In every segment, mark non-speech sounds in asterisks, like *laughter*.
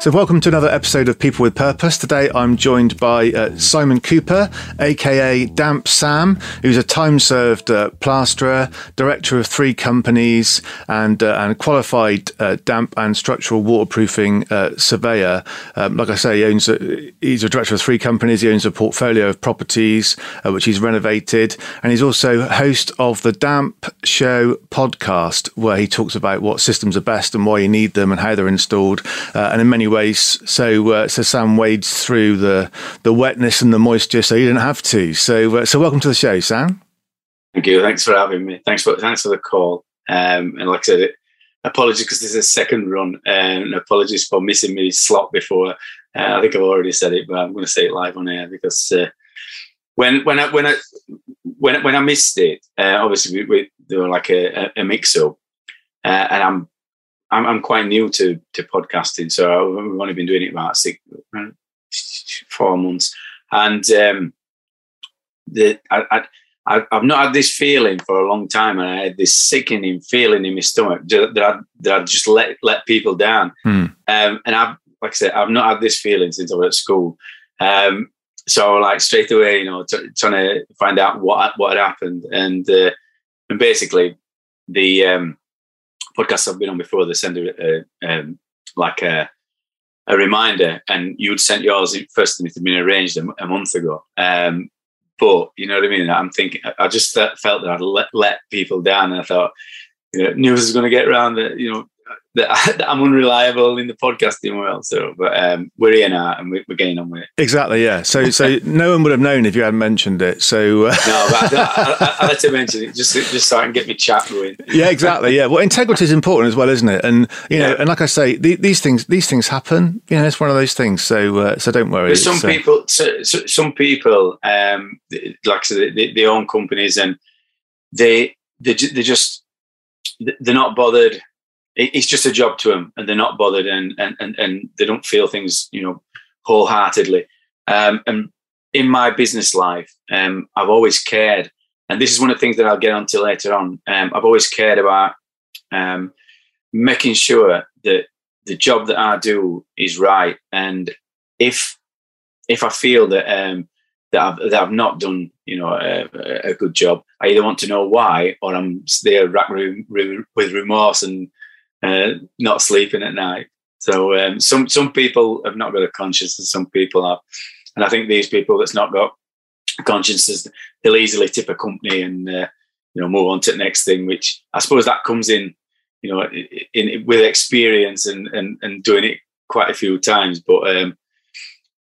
So, welcome to another episode of People with Purpose. Today, I'm joined by uh, Simon Cooper, aka Damp Sam, who's a time-served uh, plasterer, director of three companies, and uh, and qualified uh, damp and structural waterproofing uh, surveyor. Um, like I say, he owns a, he's a director of three companies. He owns a portfolio of properties uh, which he's renovated, and he's also host of the Damp Show podcast, where he talks about what systems are best and why you need them and how they're installed, and in many ways. So uh, so Sam wades through the the wetness and the moisture, so you didn't have to. So uh, so welcome to the show, Sam. Thank you. Thanks for having me. Thanks for thanks for the call. Um, and like I said, apologies because this is a second run, um, and apologies for missing me slot before. Uh, I think I've already said it, but I'm going to say it live on air because uh, when when I when I when when I missed it, uh, obviously we, we, there were like a, a mix up, uh, and I'm I'm, I'm quite new to to podcasting, so we've only been doing it about six, four months, and um, the I, I I've not had this feeling for a long time, and I had this sickening feeling in my stomach that I that I just let let people down. Hmm. Um, and I've like I said, I've not had this feeling since I was at school. Um, so like straight away, you know, t- trying to find out what what had happened, and uh, and basically the um, podcasts I've been on before, they send a, a um, like a a reminder, and you'd sent yours first, and it had been arranged a, a month ago. Um, but you know what I mean. I'm thinking, I just felt that I'd let, let people down, and I thought, you know, news is going to get around that. You know, *laughs* I'm unreliable in the podcasting world. So, but um, we're here now, and we're, we're, getting on with it. Exactly. Yeah. So, so no one would have known if you hadn't mentioned it. So uh... no, but I, I, *laughs* I, to mention it just just so I can get me chat going. yeah. Exactly. Yeah. Well, integrity is important as well, isn't it? And you know, yeah. and like I say, the, these things these things happen. You know, it's one of those things. So uh, so don't worry. some uh, people, so, so some people, um, like I said, they, they own companies and they they they just they're not bothered it's just a job to them and they're not bothered and and and, and they don't feel things you know wholeheartedly um, and in my business life um, i've always cared and this is one of the things that i'll get onto later on um, i've always cared about um, making sure that the job that i do is right and if if i feel that um, that I've, that I've not done, you know, a, a, good job. I either want to know why, or I'm there with remorse and uh, not sleeping at night. So um, some some people have not got a conscience, and some people have. And I think these people that's not got consciences, they'll easily tip a company and uh, you know move on to the next thing. Which I suppose that comes in, you know, in, in with experience and, and and doing it quite a few times. But um,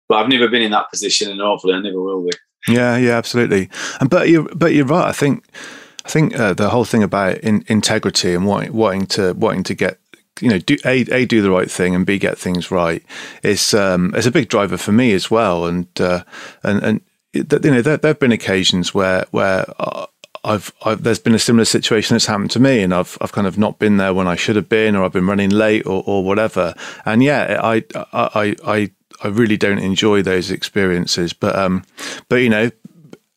but I've never been in that position, and hopefully I never will be. Yeah, yeah, absolutely. And but you but you're right. I think I think uh, the whole thing about in, integrity and wanting, wanting to wanting to get you know do a, a do the right thing and b get things right is um, is a big driver for me as well. And uh, and and you know there, there have been occasions where where. Uh, I've, I've, there's been a similar situation that's happened to me, and I've I've kind of not been there when I should have been, or I've been running late, or, or whatever. And yeah, I I I I really don't enjoy those experiences. But um, but you know,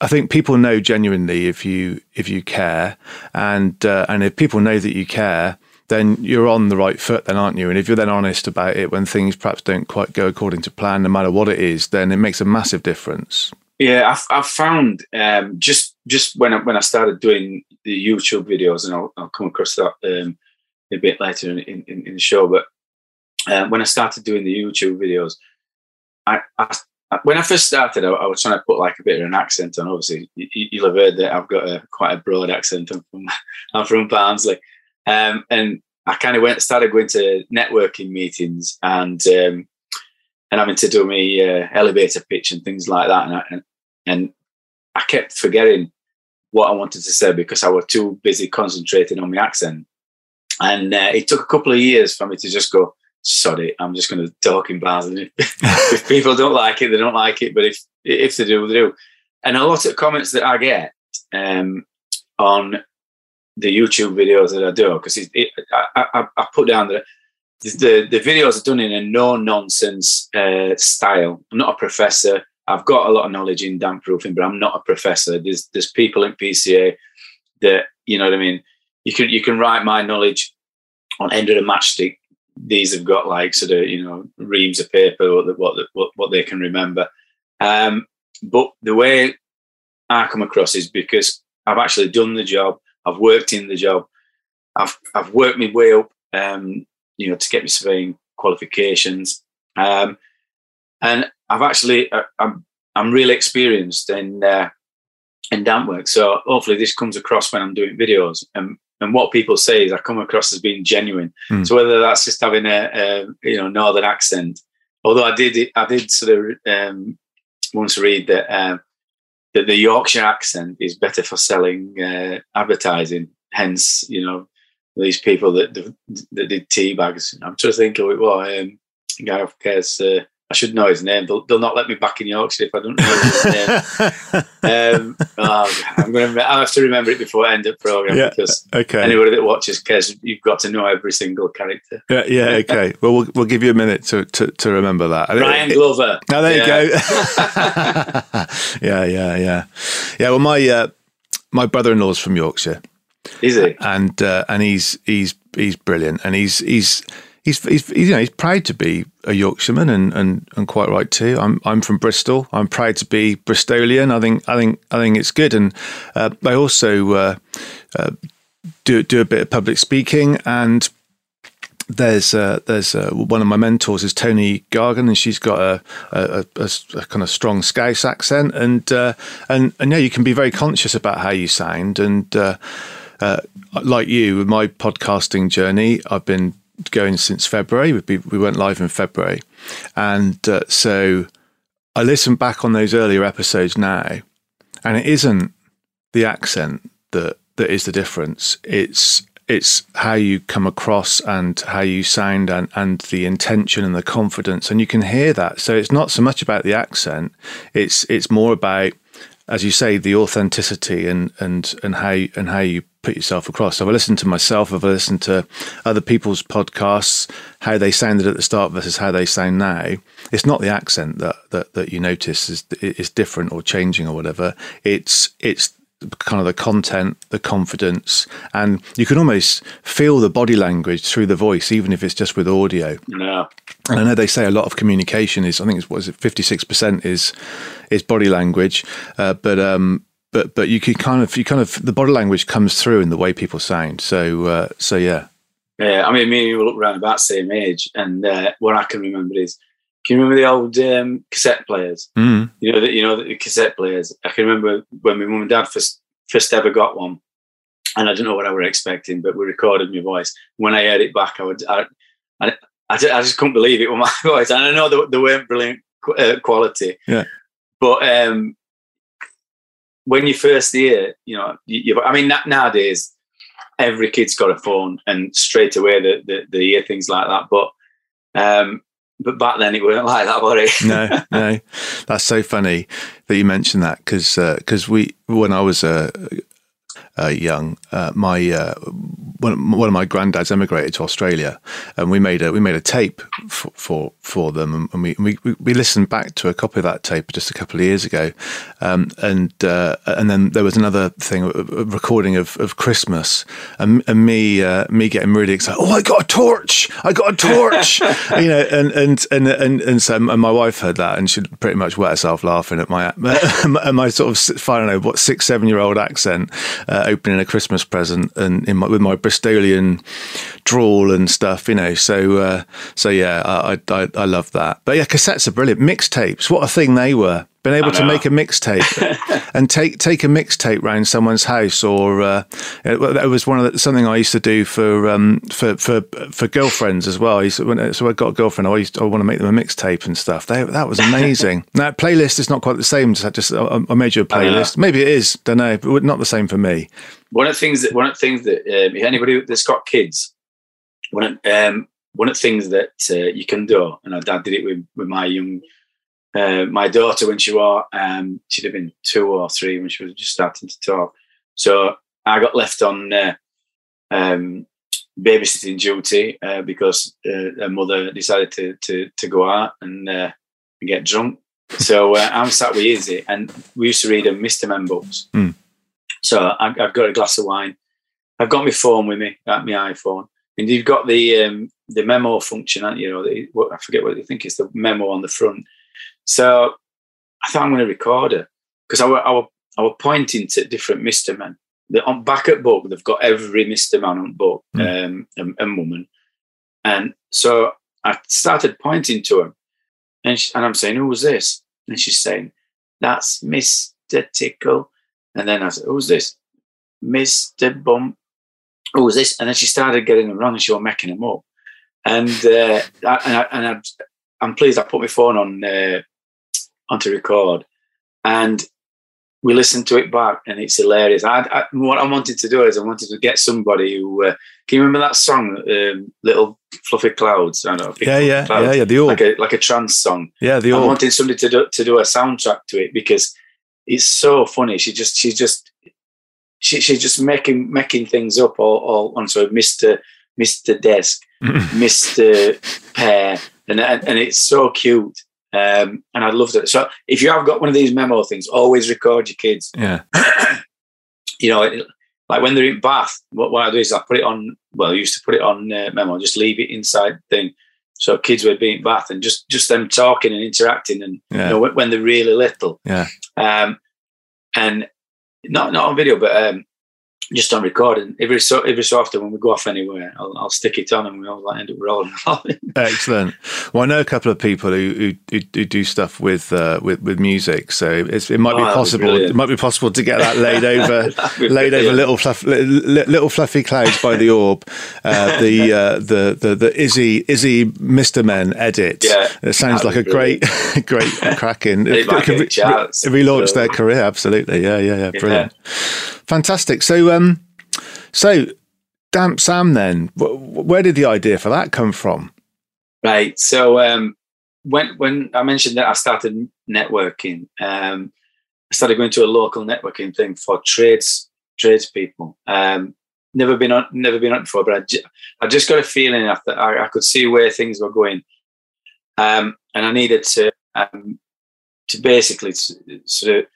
I think people know genuinely if you if you care, and uh, and if people know that you care, then you're on the right foot, then aren't you? And if you're then honest about it when things perhaps don't quite go according to plan, no matter what it is, then it makes a massive difference. Yeah, I've, I've found um, just just when I, when I started doing the YouTube videos, and I'll, I'll come across that um, a bit later in, in, in the show, but uh, when I started doing the YouTube videos, I, I when I first started, I, I, was trying to put like a bit of an accent on. Obviously, you, will have heard that I've got a quite a broad accent. I'm from *laughs* I'm from Barnsley, um, and I kind of went started going to networking meetings and um, and having to do my uh, elevator pitch and things like that, and I, and, and I kept forgetting what I wanted to say because I was too busy concentrating on my accent. And uh, it took a couple of years for me to just go, sod it. I'm just going to talk in bars. And *laughs* if people don't like it, they don't like it. But if if they do, they do. and a lot of comments that I get um, on the YouTube videos that I do because it, I, I, I, put down that the the videos are done in a no nonsense uh, style. I'm not a professor. I've got a lot of knowledge in damp proofing, but I'm not a professor. There's there's people in PCA that you know what I mean. You can you can write my knowledge on end of the matchstick. These have got like sort of you know reams of paper what what what, what they can remember. Um, but the way I come across is because I've actually done the job. I've worked in the job. I've I've worked my way up, um, you know, to get my surveying qualifications. Um, and I've actually uh, I'm I'm really experienced in uh, in damp work. So hopefully this comes across when I'm doing videos. And and what people say is I come across as being genuine. Mm. So whether that's just having a, a, you know northern accent, although I did I did sort of um, once read that um, that the Yorkshire accent is better for selling uh, advertising. Hence, you know these people that that did tea bags. I'm just thinking, well, um, guy of course. Uh, I should know his name. They'll, they'll, not let me back in Yorkshire if I don't know his name. *laughs* um, oh, I'm going to. I have to remember it before I end the program yeah, because okay. anybody that watches cares. You've got to know every single character. Yeah, yeah, okay. well, we'll we'll give you a minute to to, to remember that. Ryan Glover. Oh, there yeah. you go. *laughs* yeah, yeah, yeah, yeah. Well, my uh, my brother-in-law's from Yorkshire. Is he? And uh, and he's he's he's brilliant, and he's he's he's, he's you know he's proud to be a Yorkshireman and, and, and quite right too. I'm I'm from Bristol. I'm proud to be Bristolian. I think I think I think it's good, and uh, I also uh, uh, do do a bit of public speaking and. There's uh, there's uh, one of my mentors is Tony Gargan, and she's got a, a, a, a kind of strong Scouse accent, and uh, and and yeah, you can be very conscious about how you sound, and like you, with my podcasting journey, I've been going since February. We, we went live in February. And uh, so I listen back on those earlier episodes now, and it isn't the accent that, that is the difference. It's it's how you come across and how you sound and, and the intention and the confidence and you can hear that so it's not so much about the accent it's it's more about as you say, the authenticity and and and how you, and how you put yourself across. So I listened to myself, I've listened to other people's podcasts, how they sounded at the start versus how they sound now. It's not the accent that that, that you notice is is different or changing or whatever. It's it's kind of the content, the confidence, and you can almost feel the body language through the voice, even if it's just with audio. Yeah. And I know they say a lot of communication is, I think it's what is it, fifty six percent is is body language, uh, but um, but but you can kind of you kind of the body language comes through in the way people sound. So uh, so yeah. Yeah, I mean, me and you look around about the same age, and uh, what I can remember is can you remember the old um, cassette players? Mm. You know that you know the cassette players. I can remember when my mum and dad first first ever got one, and I don't know what I were expecting, but we recorded my voice. When I heard it back, I would I I, I, just couldn't believe it with my *laughs* voice, and I know they, they weren't brilliant uh, quality. Yeah, but um, when you first hear, you know, you, you, I mean, nowadays every kid's got a phone, and straight away they, they, they hear things like that. But um, but back then it weren't like that, was it? no, *laughs* no. That's so funny that you mentioned that because because uh, we when I was uh, uh, young, uh, my uh, one, one of my granddads emigrated to Australia, and we made a we made a tape for for, for them, and we, we we listened back to a copy of that tape just a couple of years ago, um, and uh, and then there was another thing, a recording of, of Christmas, and, and me uh, me getting really excited. Oh, I got a torch! I got a torch! *laughs* you know, and and and and and so and my wife heard that, and she pretty much wet herself laughing at my and *laughs* my sort of I don't know what six seven year old accent uh, opening a Christmas present and in my, with my Bristolian drawl and stuff, you know. So, uh, so yeah, I, I, I love that. But yeah, cassettes are brilliant. Mixtapes, what a thing they were. Been able to make a mixtape *laughs* and take take a mixtape round someone's house, or uh, it, was one of the, something I used to do for um, for for for girlfriends as well. I to, when, so I got a girlfriend, I used to, I want to make them a mixtape and stuff. They, that was amazing. *laughs* now playlist is not quite the same. Just, just I made you a playlist. Maybe it is. Don't know, but not the same for me. One of the things that one of the things that um, anybody that's got kids one of um, one of the things that uh, you can do, and our dad did it with, with my young uh, my daughter when she was um, she'd have been two or three when she was just starting to talk. So I got left on uh, um, babysitting duty uh, because uh, her mother decided to to, to go out and uh, get drunk. So uh, I'm sat with Izzy, and we used to read a Mr. Men books. Mm. So I've, I've, got a glass of wine. I've got my phone with me, got my iPhone, and you've got the um, the memo function, you? know, the, what, I forget what you think it's the memo on the front. So I thought I'm going to record it because I were, I, were, I were pointing to different Mr. Men. The, on back at book, they've got every Mr. Man on book mm. um, and, and, woman. And so I started pointing to him and, she, and I'm saying, who was this? And she's saying, that's Mr. Tickle. And then I said, who's this? Mr. Bump. Who was this? And then she started getting them wrong and she was making them up. And, uh, I, and, I, and I, am pleased I put my phone on uh, onto record. And we listened to it back and it's hilarious. I, I, what I wanted to do is I wanted to get somebody who uh, can you remember that song, um, "Little Fluffy Clouds"? I know. Yeah, yeah, clouds, yeah, yeah. The old like a like a trance song. Yeah, the old. I wanted somebody to do to do a soundtrack to it because it's so funny. She just she just she she's just making making things up all all on so Mister Mister Desk, *laughs* Mister Pear, and, and and it's so cute. Um, and I loved it. So if you have got one of these memo things, always record your kids. Yeah. *coughs* you know, it, like when they're in bath, what, what I do is I put it on. Well, I used to put it on uh, memo, just leave it inside thing. So kids would be in bath and just just them talking and interacting, and yeah. you know when, when, they're really little. Yeah. Um, and not not on video, but um, just on recording. Every so every so often when we go off anywhere, I'll, I'll stick it on and we all like, end up rolling. *laughs* Excellent. Well, I know a couple of people who who, who do stuff with uh, with with music, so it might oh, be possible. Be it might be possible to get that *laughs* laid over laid over little fluff, little fluffy clouds by the orb. Uh, *laughs* the, uh, the the the Izzy Izzy Mister Men edit. Yeah, it sounds like a great great cracking. it, it, it, it relaunched so. their career. Absolutely. Yeah, yeah, yeah. Brilliant. Yeah. Fantastic. So, um, so Damp Sam, then, where did the idea for that come from? Right. So, um, when when I mentioned that I started networking, um, I started going to a local networking thing for trades tradespeople. Um, never been on, never been on before, but I, ju- I just got a feeling that I, I, could see where things were going, um, and I needed to um, to basically sort of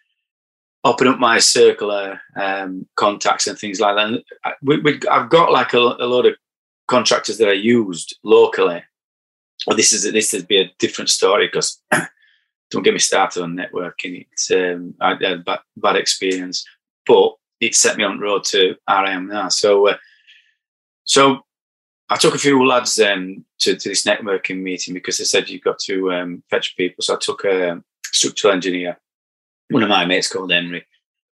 open up my circle of um, contacts and things like that. And we, we, I've got like a, a lot of contractors that I used locally. Well, this is this would be a different story because *clears throat* don't get me started on networking. It's um, I had a bad, bad, experience, but it set me on the road to where I am now. So, uh, so I took a few lads um, to, to this networking meeting because they said you've got to um, fetch people. So I took a structural engineer one of my mates called Henry.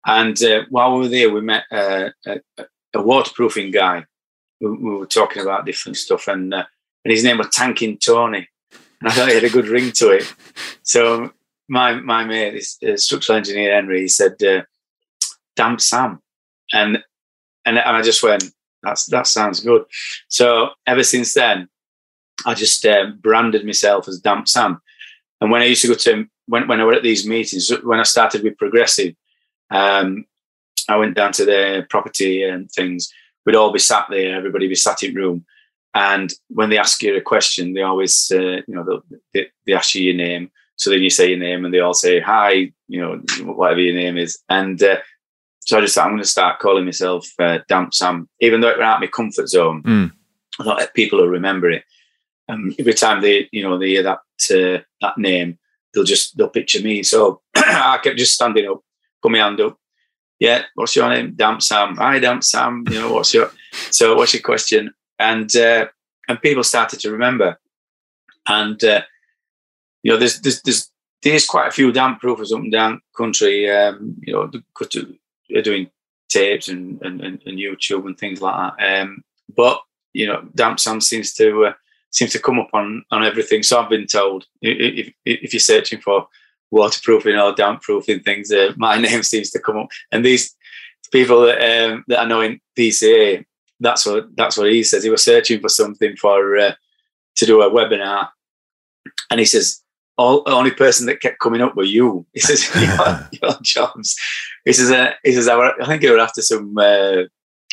And uh, while we were there, we met uh, a, a, waterproofing guy. We, we, were talking about different stuff, and uh, and his name was Tanking Tony. And I thought he had a good ring to it. So my my mate, this uh, structural engineer Henry, he said, uh, "Damp Sam," and and and I just went, "That's that sounds good." So ever since then, I just uh, branded myself as Damp Sam. And when I used to go to when, when I were at these meetings, when I started with Progressive, um, I went down to their property and things. We'd all be sat there, everybody be sat in room. And when they ask you a question, they always, uh, you know, they, they ask you your name. So then you say your name and they all say, hi, you know, whatever your name is. And uh, so I just thought, I'm going to start calling myself uh, Damp Sam, even though it went out my comfort zone. Mm. I thought people will remember it. Um, every time they, you know, they hear that uh, that name, they'll just they'll picture me. So *clears throat* I kept just standing up, put my hand up. Yeah, what's your name? Damp Sam. Hi, Damp Sam. You know what's your *laughs* so what's your question? And uh, and people started to remember. And uh, you know, there's there's there's there's quite a few damp proofers up and down country. Um, you know, they're doing tapes and, and, and, YouTube and things like that. Um, but you know, Damp Sam seems to uh, seems to come up on on everything. So I've been told if if you're searching for waterproofing or damp proofing things, uh, my *laughs* name seems to come up. And these people that um, that I know in PCA, that's what that's what he says. He was searching for something for uh, to do a webinar, and he says all, the only person that kept coming up were you. He says, *laughs* your, *laughs* your jobs. He says, uh, he says, I, think they were after some uh,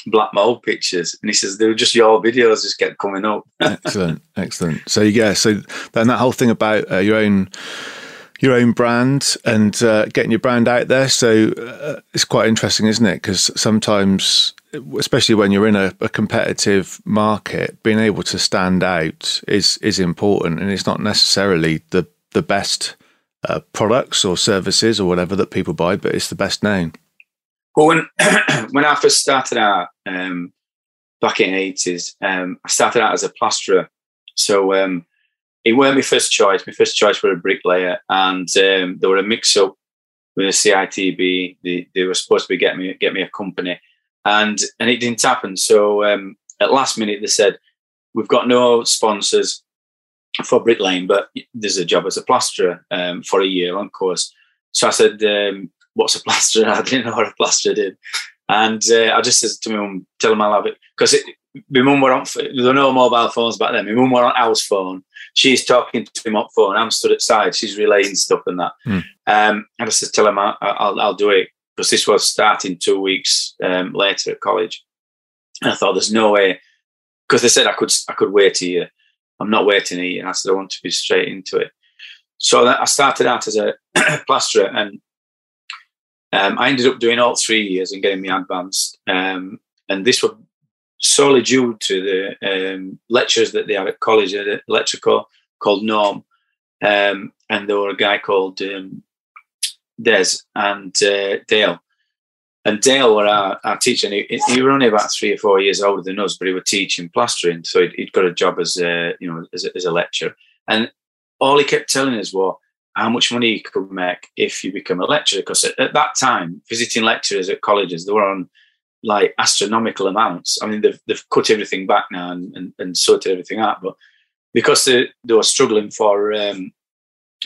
black mold pictures. And he says, they were just your videos just kept coming up. *laughs* excellent. Excellent. So, yeah, so then that whole thing about uh, your own your own brand and uh, getting your brand out there. So uh, it's quite interesting, isn't it? Because sometimes, especially when you're in a, a, competitive market, being able to stand out is is important, and it's not necessarily the the best uh, products or services or whatever that people buy, but it's the best name. When *clears throat* when I first started out um, back in the eighties, um, I started out as a plasterer. So um, it weren't my first choice. My first choice were a bricklayer, and um, there were a mix up with the CITB. They, they were supposed to be get me get me a company, and and it didn't happen. So um, at last minute they said, "We've got no sponsors for bricklaying, but there's a job as a plasterer um, for a year on course." So I said, um, "What's a plasterer?" *laughs* I didn't know what a plaster did, and uh, I just said to my mum, "Tell them I'll have it," because my mum were on. There were no mobile phones back then. My mum were on house phone she's talking to him on phone. I'm stood at side. She's relaying stuff and that. Mm. Um, and I said, tell him I, will I'll do it because this was starting two weeks um, later at college. And I thought, there's no way because they said I could I could wait a year. I'm not waiting a year. And I said I want to be straight into it. So I started out as a *clears throat* plasterer, and um, I ended up doing all three years and getting me advanced. Um, and this was solely due to the um, lectures that they had at college, a lecture called, called Norm, um, and there were a guy called um, Des and uh, Dale. And Dale were our, our teacher, and he, he was only about three or four years older than us, but he was teaching plastering, so he'd, he'd got a job as a, you know as a, as a lecturer. And all he kept telling us was how much money you could make if you become a lecturer. Because at, at that time, visiting lecturers at colleges, they were on like astronomical amounts. I mean, they've, they've cut everything back now and, and, and sorted everything out, but because they, they were struggling for um,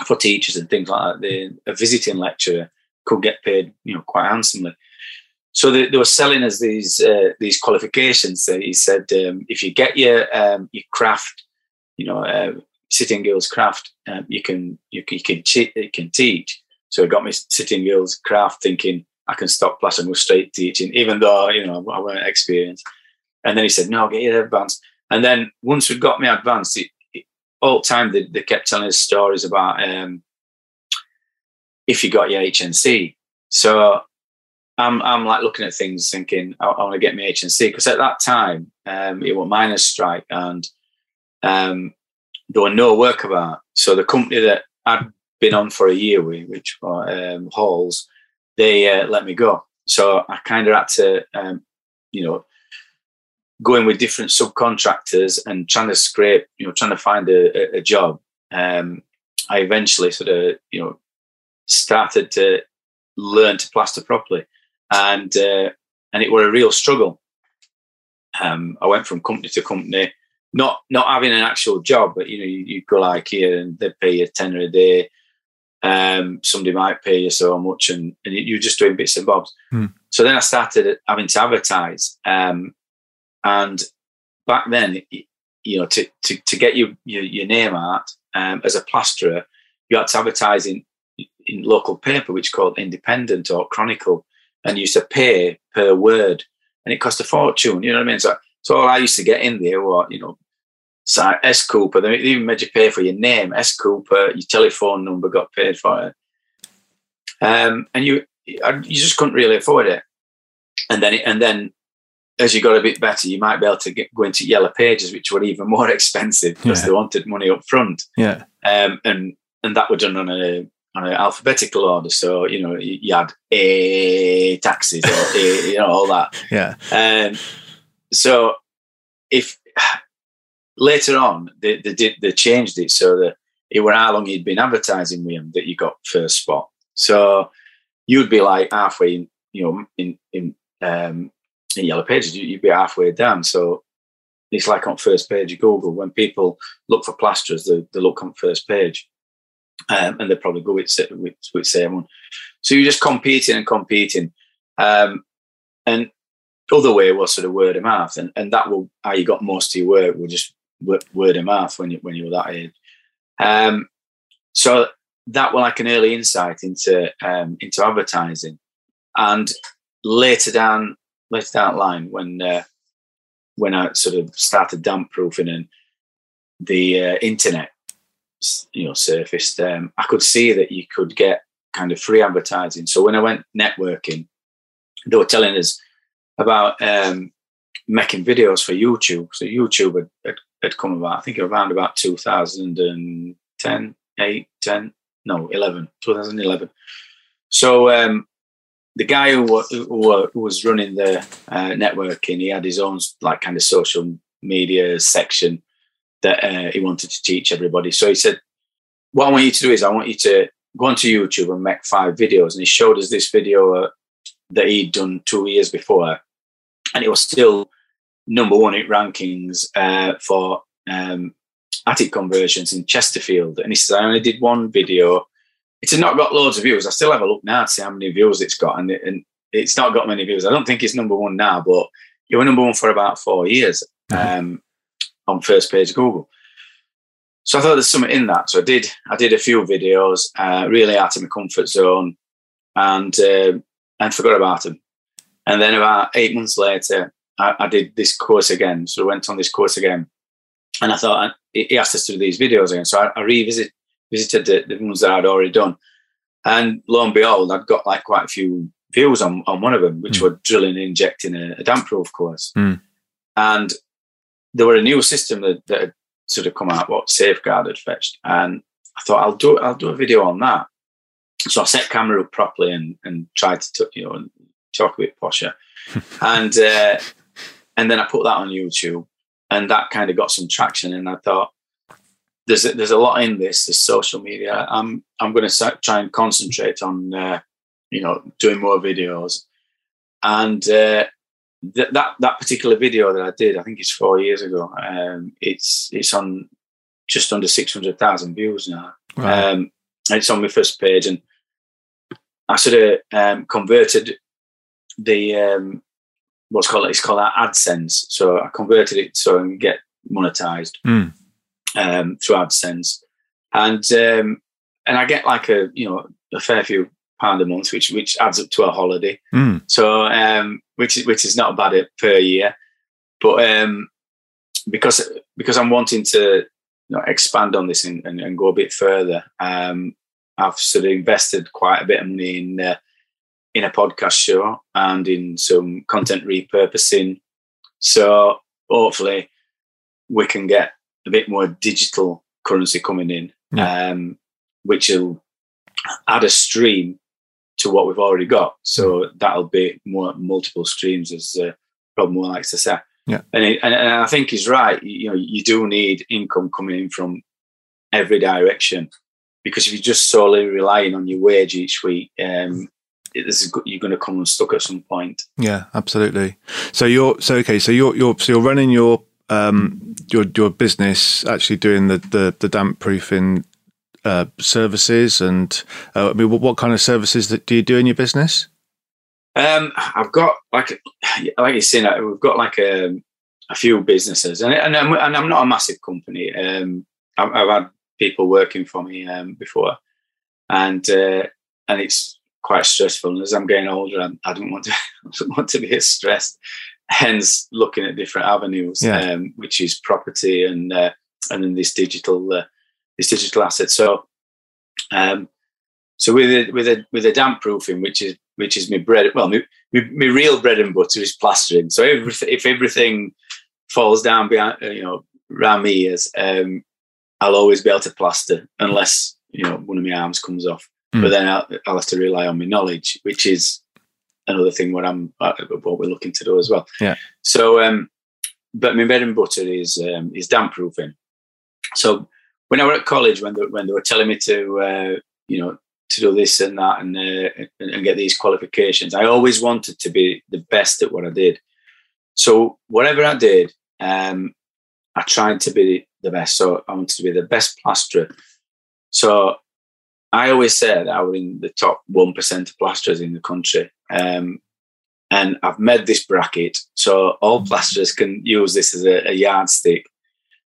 for teachers and things like that, they, a visiting lecturer could get paid, you know, quite handsomely. So they, they were selling us these uh, these qualifications. So he said, um, if you get your um, your craft, you know, uh, City and Guilds craft, um, you can you can you can, you can teach. So I got me City and Guilds craft, thinking I can stop plus and go straight teaching, even though, you know, I weren't experienced. And then he said, no, get your advanced. And then once we got me advanced, it, it, all the time they, they, kept telling us stories about um, if you got your HNC. So I'm, I'm like looking at things thinking, I, I want to get my HNC. Because at that time, um, it was miners' strike and um, were no work about. So the company that I'd been on for a year with, which were um, Halls, they uh, let me go. So I kind of had to, um, you know, going with different subcontractors and trying to scrape, you know, trying to find a, a job. Um, I eventually sort of, you know, started to learn to plaster properly, and uh, and it were a real struggle. Um, I went from company to company, not not having an actual job, but you know, you, you go like here and they pay you a tenner a day, um, somebody might pay you so much, and, and you're just doing bits and bobs. Hmm. So then I started having to advertise, um, and back then, you know, to to, to get your, your, your name out um, as a plasterer, you had to advertise in in local paper, which called Independent or Chronicle, and you used to pay per word, and it cost a fortune. You know what I mean? So so all I used to get in there were you know so S Cooper, they even made you pay for your name, S Cooper, your telephone number got paid for it. Um, and you you just couldn't really afford it. And then and then as you got a bit better, you might be able to get, go into yellow pages, which were even *laughs* more expensive because yeah. they wanted money up front. Yeah. Um, and and that were done on a on an alphabetical order. So you know you, you had a taxes or a, you know all that. *laughs* Yeah. Um, so if later on, they, they did they changed it so that it were how long he'd been advertising with him that you got first spot. So you'd be like halfway, in, you know, in in um, in Yellow Pages, you'd be halfway down. So it's like on first page of Google when people look for plasterers, they, they look on first page, um, and they probably go with with, with same one. So you're just competing and competing, um, and other way was sort of word of mouth, and and that will how you got most of your work. Will just word of mouth when you when you were that age. Um, so that was like an early insight into um, into advertising. And later down later down the line, when uh, when I sort of started damp proofing and the uh, internet, you know, surfaced, um, I could see that you could get kind of free advertising. So when I went networking, they were telling us about um, making videos for YouTube. So YouTube had, had, had, come about, I think around about 2010, 8, 10, no, 11, 2011. So um, the guy who, who, who, was running the uh, networking, he had his own like kind of social media section that uh, he wanted to teach everybody. So he said, "What I want you to do is I want you to go onto YouTube and make five videos." And he showed us this video uh, that he'd done two years before, and it was still number one in rankings uh, for um, attic conversions in Chesterfield. And he says, "I only did one video." it's not got loads of views. I still have a look now to see how many views it's got, and, it, and it's not got many views. I don't think it's number one now, but it was number one for about four years um, on first page Google. So I thought there's something in that. So I did. I did a few videos, uh, really out of my comfort zone, and uh, and forgot about them. And then about eight months later, I, I, did this course again. So I went on this course again, and I thought he asked us to do these videos again. So I, I revisit visited the, the ones that I'd already done. And lo and behold, I'd got like quite a few views on, on one of them, which mm. were drilling and injecting a, a damp proof course. Mm. And there were a new system that, that had sort of come out, what Safeguard had fetched. And I thought I'll do I'll do a video on that. So I set camera up properly and and tried to you know talk a bit posher. *laughs* and uh, and then I put that on YouTube and that kind of got some traction. And I thought, there's a, there's a lot in this this social media. I'm I'm going to try and concentrate on uh, you know doing more videos, and uh, th- that that particular video that I did, I think it's four years ago. Um, it's it's on just under six hundred thousand views now. Right. Um, it's on my first page, and I sort of um, converted the um, what's called it's called AdSense. So I converted it so I can get monetized. Mm um, through AdSense, and um, and I get like a you know a fair few pound a month, which which adds up to a holiday. Mm. So um, which is which is not bad per year, but um, because because I'm wanting to you know, expand on this and, and, and, go a bit further, um, I've sort of invested quite a bit of money in uh, in a podcast show and in some content repurposing. So hopefully we can get a bit more digital currency coming in, yeah. um, which will add a stream to what we've already got. So mm. that'll be more multiple streams, as uh, Rob Moore likes to say. Yeah, and, it, and, and I think he's right. You know, you do need income coming in from every direction because if you're just solely relying on your wage each week, um, you're going to come unstuck at some point. Yeah, absolutely. So you're so okay. So you're you're so you're running your um, your your business actually doing the the, the damp proofing uh, services and uh, I mean, what, what, kind of services that do you do in your business? Um, I've got like like you've seen, we've got like a, um, a few businesses, and and I'm, and I'm not a massive company. Um, I've, I've, had people working for me um, before, and uh, and it's quite stressful. And as I'm getting older, I, I don't want to *laughs* I don't want to be as stressed hence looking at different avenues, yeah. um, which is property and uh, and then this digital uh, this digital asset. So, um, so with a, with a with a damp proofing, which is which is my bread. Well, my, my, my real bread and butter is plastering. So if, if everything falls down behind, uh, you know, around me ears, um, I'll always be able to plaster unless you know one of my arms comes off. Mm. But then I'll, I'll have to rely on my knowledge, which is another thing what I'm uh, what we're looking to do as well. Yeah. So, um, but my bread and butter is um, is damp proofing. So when I were at college, when they, when they were telling me to uh, you know to do this and that and, uh, and get these qualifications, I always wanted to be the best at what I did. So whatever I did, um, I tried to be the best. So I wanted to be the best plasterer. So I always said I was in the top 1% of plasterers in the country. Um, and I've made this bracket so all plasterers can use this as a, a yardstick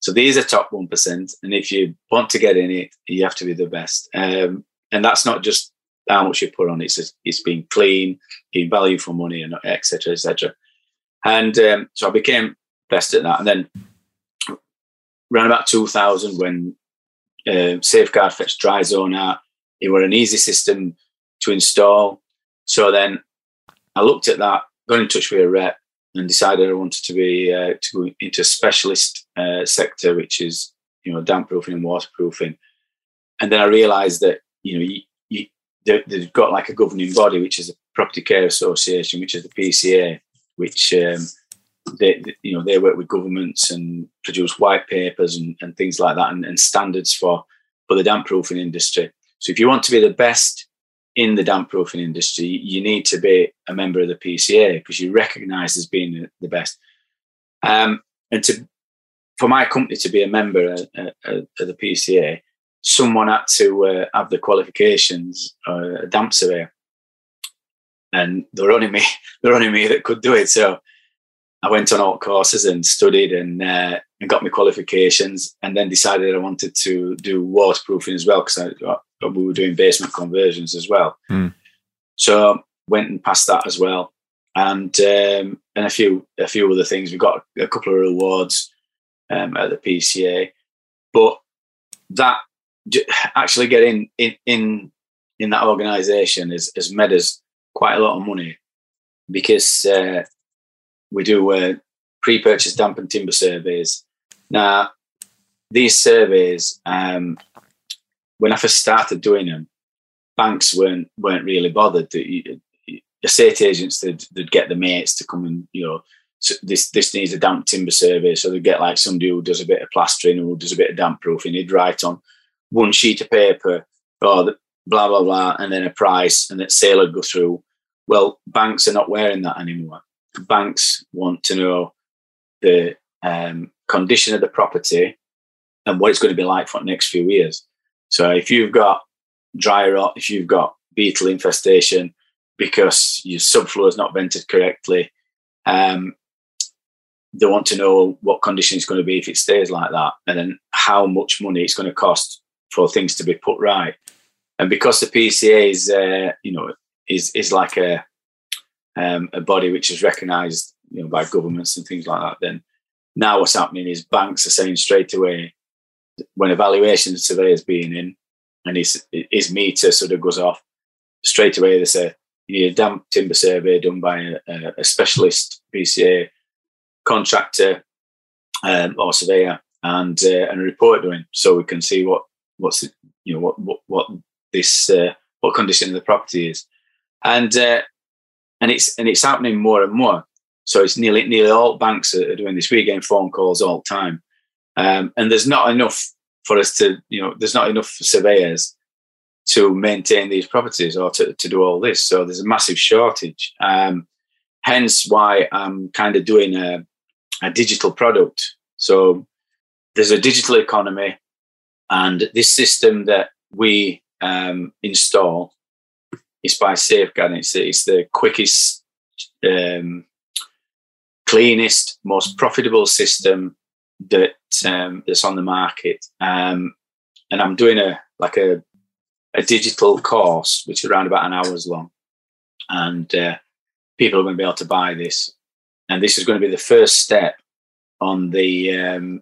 So these are top one percent, and if you want to get in it, you have to be the best. Um, and that's not just how much you put on. It's it's being clean, being value for money, and etc. etc. And um, so I became best at that. And then around about 2000, when uh, Safeguard fetched Dryzone out, it was an easy system to install. So then I looked at that, got in touch with a rep, and decided I wanted to be uh, to go into a specialist uh, sector, which is you know damp proofing and waterproofing. And then I realised that you know you, you, they've got like a governing body, which is a Property Care Association, which is the PCA, which um, they, you know they work with governments and produce white papers and, and things like that and, and standards for for the damp proofing industry. So if you want to be the best in the damp proofing industry, you need to be a member of the PCA because you're recognised as being the best. Um, and to for my company to be a member of, of, of the PCA, someone had to uh, have the qualifications, uh, a damp surveyor, and there were only me. *laughs* There were only me that could do it. So I went on all courses and studied and uh, and got my qualifications, and then decided I wanted to do waterproofing as well because we were doing basement conversions as well. Mm. So went and passed that as well, and um, and a few a few other things. We got a couple of awards um, at the PCA, but that actually getting in in in that organisation has, has made us quite a lot of money because uh, we do uh, pre-purchase damp and timber surveys. Now, these surveys, um, when I first started doing them, banks weren't weren't really bothered. The, estate agents they'd, they'd get the mates to come and you know so this this needs a damp timber survey, so they'd get like somebody who does a bit of plastering who does a bit of damp proofing. He'd write on one sheet of paper, oh, the, blah blah blah, and then a price, and that sale would go through. Well, banks are not wearing that anymore banks want to know the um, condition of the property and what it's going to be like for the next few years. So if you've got dry rot, if you've got beetle infestation because your subfloor is not vented correctly, um, they want to know what condition it's going to be if it stays like that, and then how much money it's going to cost for things to be put right. And because the PCA is, uh, you know, is is like a um, a body which is recognised you know, by governments and things like that, then now what's happening is banks are saying straight away when evaluation survey is being in and his, his meter sort of goes off, straight away they say you need a damp timber survey done by a, a specialist PCA contractor um, or surveyor and uh, and a report doing so we can see what what's you know what what, what this uh, what condition of the property is. And uh, and it's and it's happening more and more. So it's nearly nearly all banks are doing this. We're getting phone calls all the time, um, and there's not enough for us to you know there's not enough surveyors to maintain these properties or to, to do all this. So there's a massive shortage. Um, hence why I'm kind of doing a, a digital product. So there's a digital economy, and this system that we um, install it's by Safeguard. It's, it's the quickest, um, cleanest, most profitable system that um, that's on the market. Um, and I'm doing a like a a digital course, which is around about an hour's long, and uh, people are going to be able to buy this. And this is going to be the first step on the um,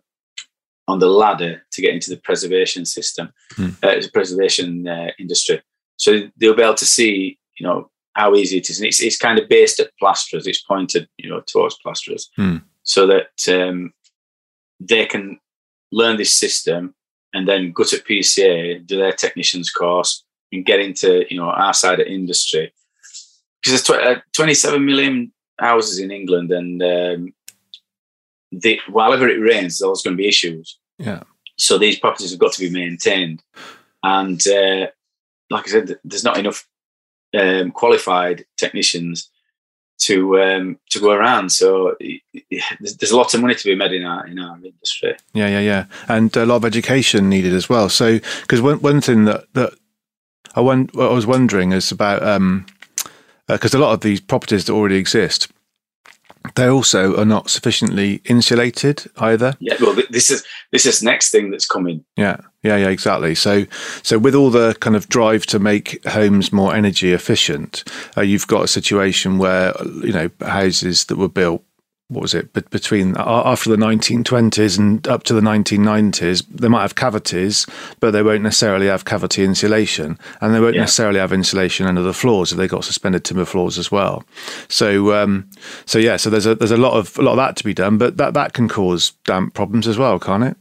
on the ladder to get into the preservation system, mm. uh, preservation uh, industry. So they'll be able to see, you know, how easy it is. And it's, it's kind of based at plasterers. It's pointed, you know, towards plasterers hmm. so that um, they can learn this system and then go to PCA, do their technician's course and get into, you know, our side of industry. Because there's tw- uh, 27 million houses in England and um, the, whenever it rains, there's always going to be issues. Yeah. So these properties have got to be maintained. And uh, like I said, there's not enough um, qualified technicians to um, to go around. So there's, there's a lot of money to be made in our in our industry. Yeah, yeah, yeah, and a lot of education needed as well. So because one one thing that that I, won, I was wondering is about because um, uh, a lot of these properties that already exist they also are not sufficiently insulated either. Yeah, well, this is this is next thing that's coming. Yeah, yeah, yeah, exactly. So, so with all the kind of drive to make homes more energy efficient, uh, you've got a situation where you know houses that were built what was it but between after the 1920s and up to the 1990s they might have cavities but they won't necessarily have cavity insulation and they won't yeah. necessarily have insulation under the floors if they've got suspended timber floors as well so um, so yeah so there's a there's a lot of a lot of that to be done but that that can cause damp problems as well can't it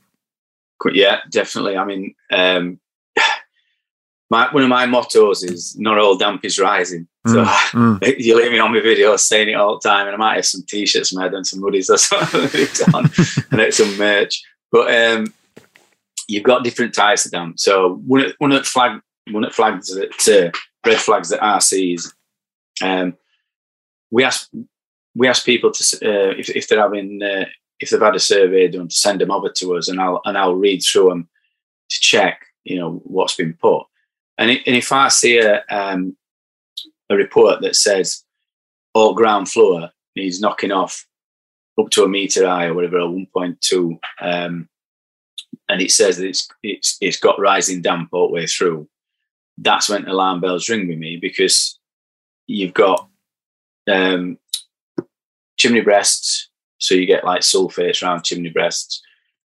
yeah definitely i mean um, *sighs* my, one of my mottos is not all damp is rising. So mm, mm. *laughs* you leave me on my videos saying it all the time, and I might have some t-shirts made and some hoodies or *laughs* something on, *laughs* and it's some merch. But um, you've got different types of damp. So one of, one of the flag one of the flags that uh, red flags that RCs, um, we ask we ask people to uh, if, if they're having uh, if they've had a survey done to send them over to us, and I'll and I'll read through them to check you know what's been put and, and if I see a, um, a report that says all ground floor needs knocking off up to a meter high or whatever, or 1.2, um, and it says that it's, it's, it's got rising damp all the way through, that's when alarm bells ring with me because you've got um, chimney breasts, so you get like sulfates around chimney breasts,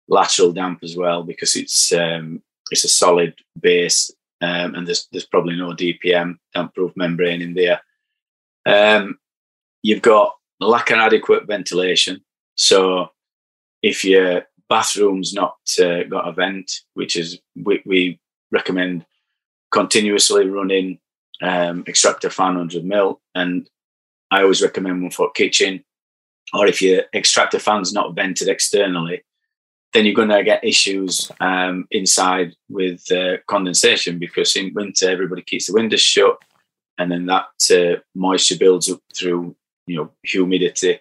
lateral damp as well because it's um, it's a solid base um, and there's there's probably no DPM damp-proof membrane in there. Um, you've got lack of adequate ventilation. So if your bathroom's not uh, got a vent, which is we, we recommend continuously running um, extractor fan 100 mil, and I always recommend one for kitchen. Or if your extractor fan's not vented externally, then you're going to get issues um, inside with uh, condensation because in winter everybody keeps the windows shut, and then that uh, moisture builds up through you know humidity,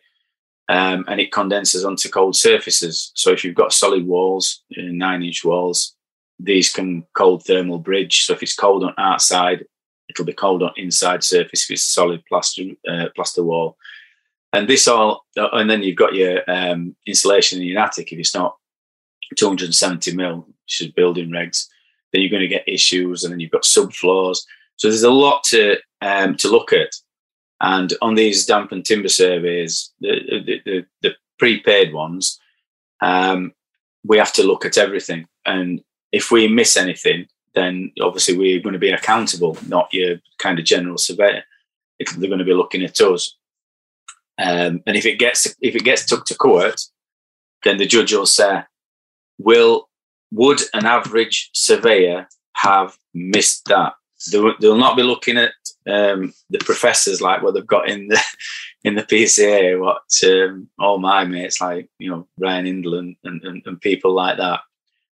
um, and it condenses onto cold surfaces. So if you've got solid walls, uh, nine-inch walls, these can cold thermal bridge. So if it's cold on outside, it'll be cold on inside surface if it's solid plaster uh, plaster wall. And this all, uh, and then you've got your um, insulation in your attic. If it's not 270 mil, which is building regs, then you're going to get issues, and then you've got subfloors. So there's a lot to um, to look at. And on these damp and timber surveys, the the, the, the prepaid ones, um, we have to look at everything. And if we miss anything, then obviously we're going to be accountable, not your kind of general surveyor. They're going to be looking at us. Um, and if it gets if it gets took to court, then the judge will say, will would an average surveyor have missed that? They'll, they'll not be looking at um, the professors like what they've got in the in the PCA, what um, all my mates like you know Ryan Indle and, and, and people like that.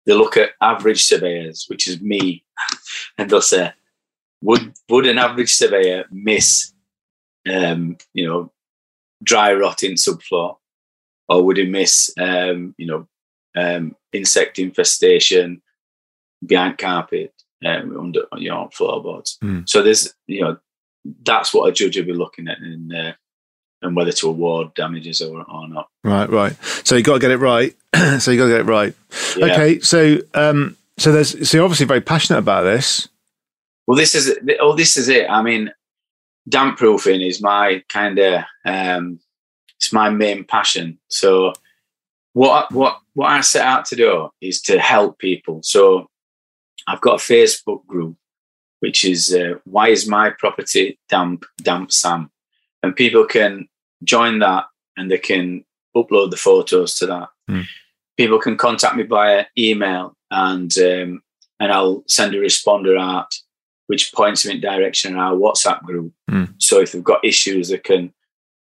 They look at average surveyors, which is me, *laughs* and they'll say, "Would would an average surveyor miss, um, you know, dry rotting subfloor, or would he miss, um, you know, um, insect infestation behind carpet um, under you know floorboards. Mm. So there's you know that's what a judge will be looking at in uh, and whether to award damages or, or not. Right, right. So you got to get it right. *clears throat* so you got to get it right. Yeah. Okay, so um, so there's so you're obviously very passionate about this. Well, this is oh, this is it. I mean, damp proofing is my kind of um, it's my main passion. So what what what I set out to do is to help people. So I've got a Facebook group which is uh, why is my property damp damp Sam, and people can join that and they can upload the photos to that. Mm. People can contact me via email and um, and I'll send a responder out which points them in direction in our WhatsApp group. Mm. So if they've got issues, they can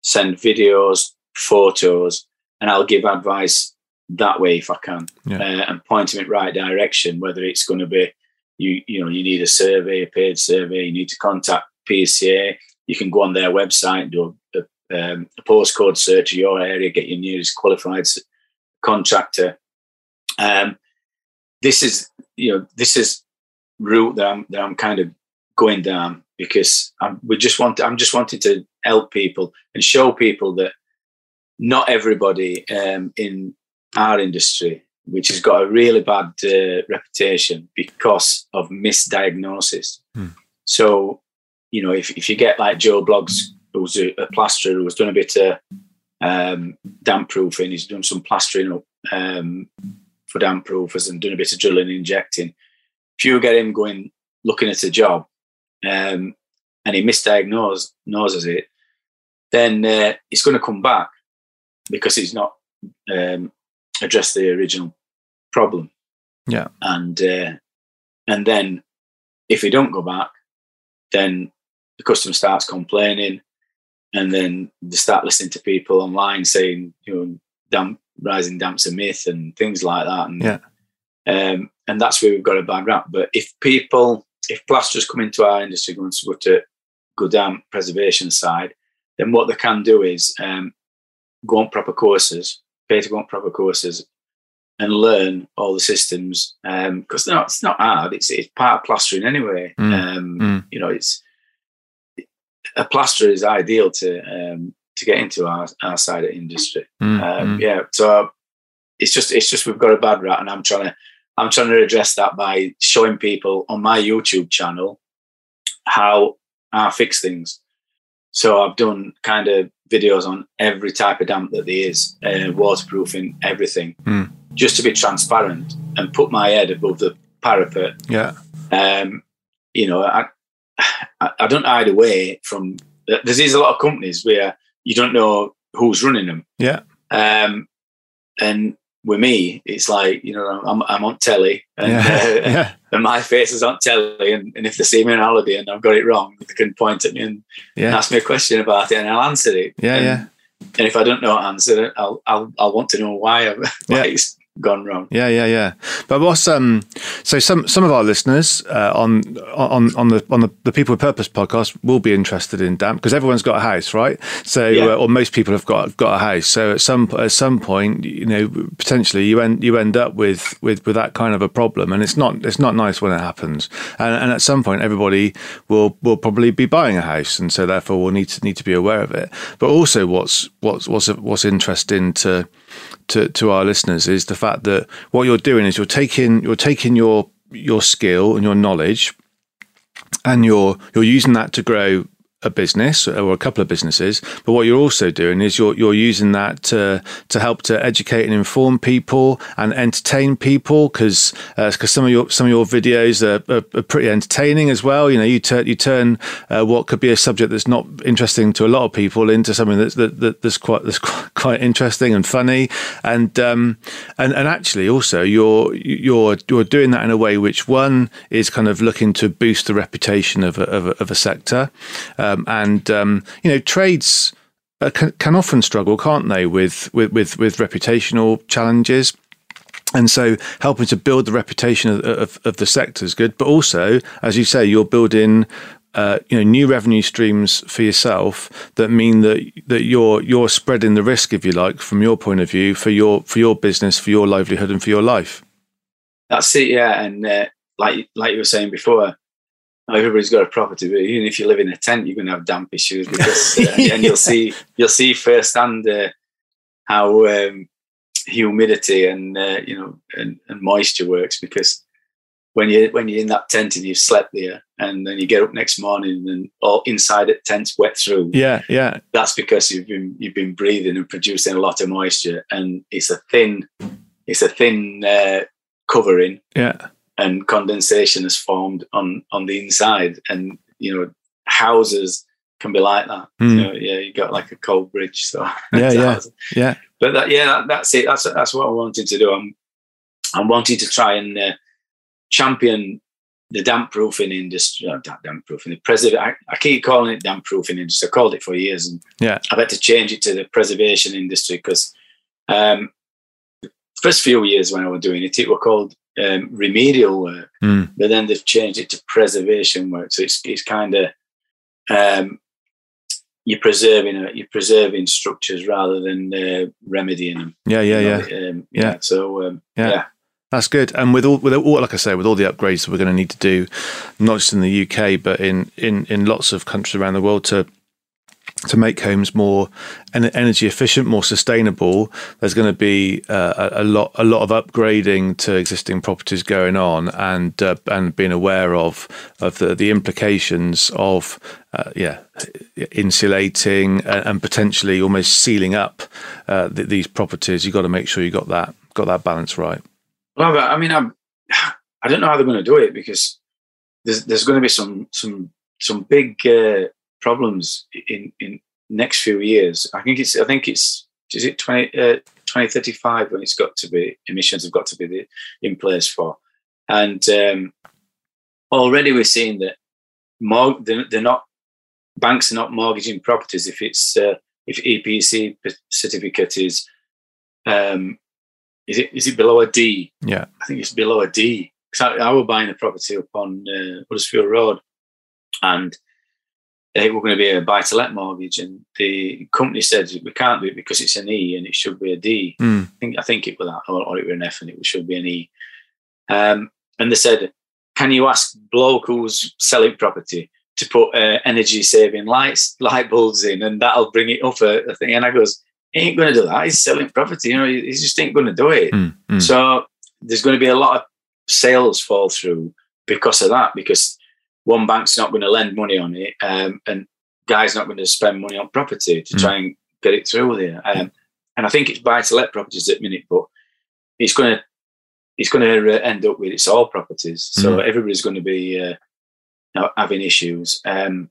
send videos, photos, and I'll give advice that way if I can yeah. uh, and point them in right direction. Whether it's going to be you, you know, you need a survey, a paid survey, you need to contact PCA. You can go on their website and do a, a, um, a postcode search of your area, get your nearest qualified contractor. Um, this is, you know, this is route that I'm that I'm kind of going down because I'm, we just want I'm just wanting to help people and show people that not everybody um, in our industry, which has got a really bad uh, reputation because of misdiagnosis. Hmm. So, you know, if, if you get like Joe Bloggs, who's a, a plasterer who's done a bit of um, damp proofing, he's done some plastering up um, for damp proofers and done a bit of drilling and injecting. If you get him going looking at a job um, and he misdiagnoses it, then uh, it's going to come back because it's not um, addressed the original problem. Yeah, and uh, and then if he don't go back, then the customer starts complaining, and then they start listening to people online saying, you know, damp, rising damps a myth and things like that. And yeah, um, and that's where we've got a bad rap. But if people, if plasterers come into our industry going to go to go down preservation side, then what they can do is um, go on proper courses, pay to go on proper courses, and learn all the systems. Because um, no, it's not hard. It's it's part of plastering anyway. Mm. Um, Mm. You know, it's a plasterer is ideal to um, to get into our, our side of industry. Mm, Um, mm. Yeah, so it's just it's just we've got a bad rat, and I'm trying to I'm trying to address that by showing people on my YouTube channel how I fix things. So I've done kind of videos on every type of damp that there is, uh, waterproofing, everything, Mm. just to be transparent and put my head above the parapet. yeah, Um, you know, I, I I don't hide away from. There's there's a lot of companies where you don't know who's running them. yeah, Um, and with me, it's like you know I'm, I'm on telly, and, yeah, uh, *laughs* yeah, and my face is on telly, and, and if they see me on holiday and I've got it wrong, they can point at me and yeah, ask me a question about it, and I'll answer it. yeah, and, yeah. And if I don't know answer it, I'll I'll, I'll want to know why, *laughs* why it's gone wrong. Yeah, yeah, yeah. But what's um? So some some of our listeners uh, on on on the on the, the People with Purpose podcast will be interested in damp because everyone's got a house, right? So Yeah. uh, or most people have got got a house. So at some at some point, you know, potentially you end you end up with with with that kind of a problem, and it's not it's not nice when it happens. And and at some point, everybody will will probably be buying a house, and so therefore we'll need to need to be aware of it. But also, what's what's what's what's interesting to to, to our listeners is the fact that what you're doing is you're taking you're taking your your skill and your knowledge and you're you're using that to grow a business or a couple of businesses but what you're also doing is you're you're using that to to help to educate and inform people and entertain people because because some of your some of your videos are, are, are pretty entertaining as well. You know you turn you turn uh, what could be a subject that's not interesting to a lot of people into something that's that, that, that's quite that's quite, *laughs* interesting and funny. And um and and actually also you're you're you're doing that in a way which one is kind of looking to boost the reputation of a, of a, of a sector and um, you know trades uh, can, can often struggle can't they with with with, with reputational challenges and so helping to build the reputation of, of, of the sector is good but also as you say you're building uh, you know new revenue streams for yourself that mean that that you're you're spreading the risk if you like from your point of view for your for your business for your livelihood and for your life That's it, yeah. And uh, like like you were saying before, everybody's got a property, but even if you live in a tent, you're going to have damp issues *laughs* because, uh, and you'll see you'll see firsthand uh, how um, humidity and uh, you know and, and moisture works because when you when you're in that tent and you've slept there and then you get up next morning and all inside it tent's wet through yeah yeah. that's because you've been you've been breathing and producing a lot of moisture and it's a thin it's a thin uh, covering. Yeah and condensation is formed on on the inside and you know houses can be like that Mm. you know, yeah you got like a cold bridge so *laughs* Yeah, yeah. yeah but that, yeah that, that's it that's that's what i wanted to do i'm i'm wanting to try and uh, champion the damp proofing industry uh, damp proofing the preserve I, I keep calling it damp proofing industry i called it for years and Yeah. i've had to change it to the preservation industry because um the first few years when i was doing it it were called um, remedial work Mm. but then they've changed it to preservation work. So it's it's kind of um, you're preserving you're preserving structures rather than uh, remedying them. yeah yeah you yeah Um, Yeah. yeah. So um, Yeah. yeah. That's good. And with all, with all, like I say, with all the upgrades that we're going to need to do, not just in the UK, but in, in, in lots of countries around the world to to make homes more energy efficient, more sustainable, there's going to be uh, a lot a lot of upgrading to existing properties going on, and uh, and being aware of of the, the implications of uh, yeah insulating and, and, potentially almost sealing up uh, th- these properties. You've got to make sure you got that got that balance right. Well, I mean, I'm, *sighs* I don't know how they're going to do it because there's there's going to be some some some big uh, problems in in next few years. I think it's I think it's is it 20, uh, 2035 when it's got to be emissions have got to be the, in place for, and um, already we're seeing that more they're, they're, not banks are not mortgaging properties if it's uh, if EPC certificate is um, is it is it below a D? Yeah, I think it's below a D. Because I, I was buying a property up on uh, Huddersfield Road, and was going to be a buy to let mortgage, and the company said we can't do it because it's an E and it should be a D. Mm. I think I think it was that, or, or it was an F and it should be an E. Um, and they said, "Can you ask bloke who's selling property to put uh, energy saving lights light bulbs in, and that'll bring it up a, a thing?" And I goes, "He ain't going to do that. He's selling property. You know, he, he just ain't going to do it." Mm. Mm. So there's going to be a lot of sales fall through because of that because one bank's not going to lend money on it, um, and guy's not going to spend money on property to mm. try and get it through there. Um, and I think it's buy to let properties at minute, but it's going to it's going to uh, end up with it's all properties, so mm. everybody's going to be uh, having issues. Um,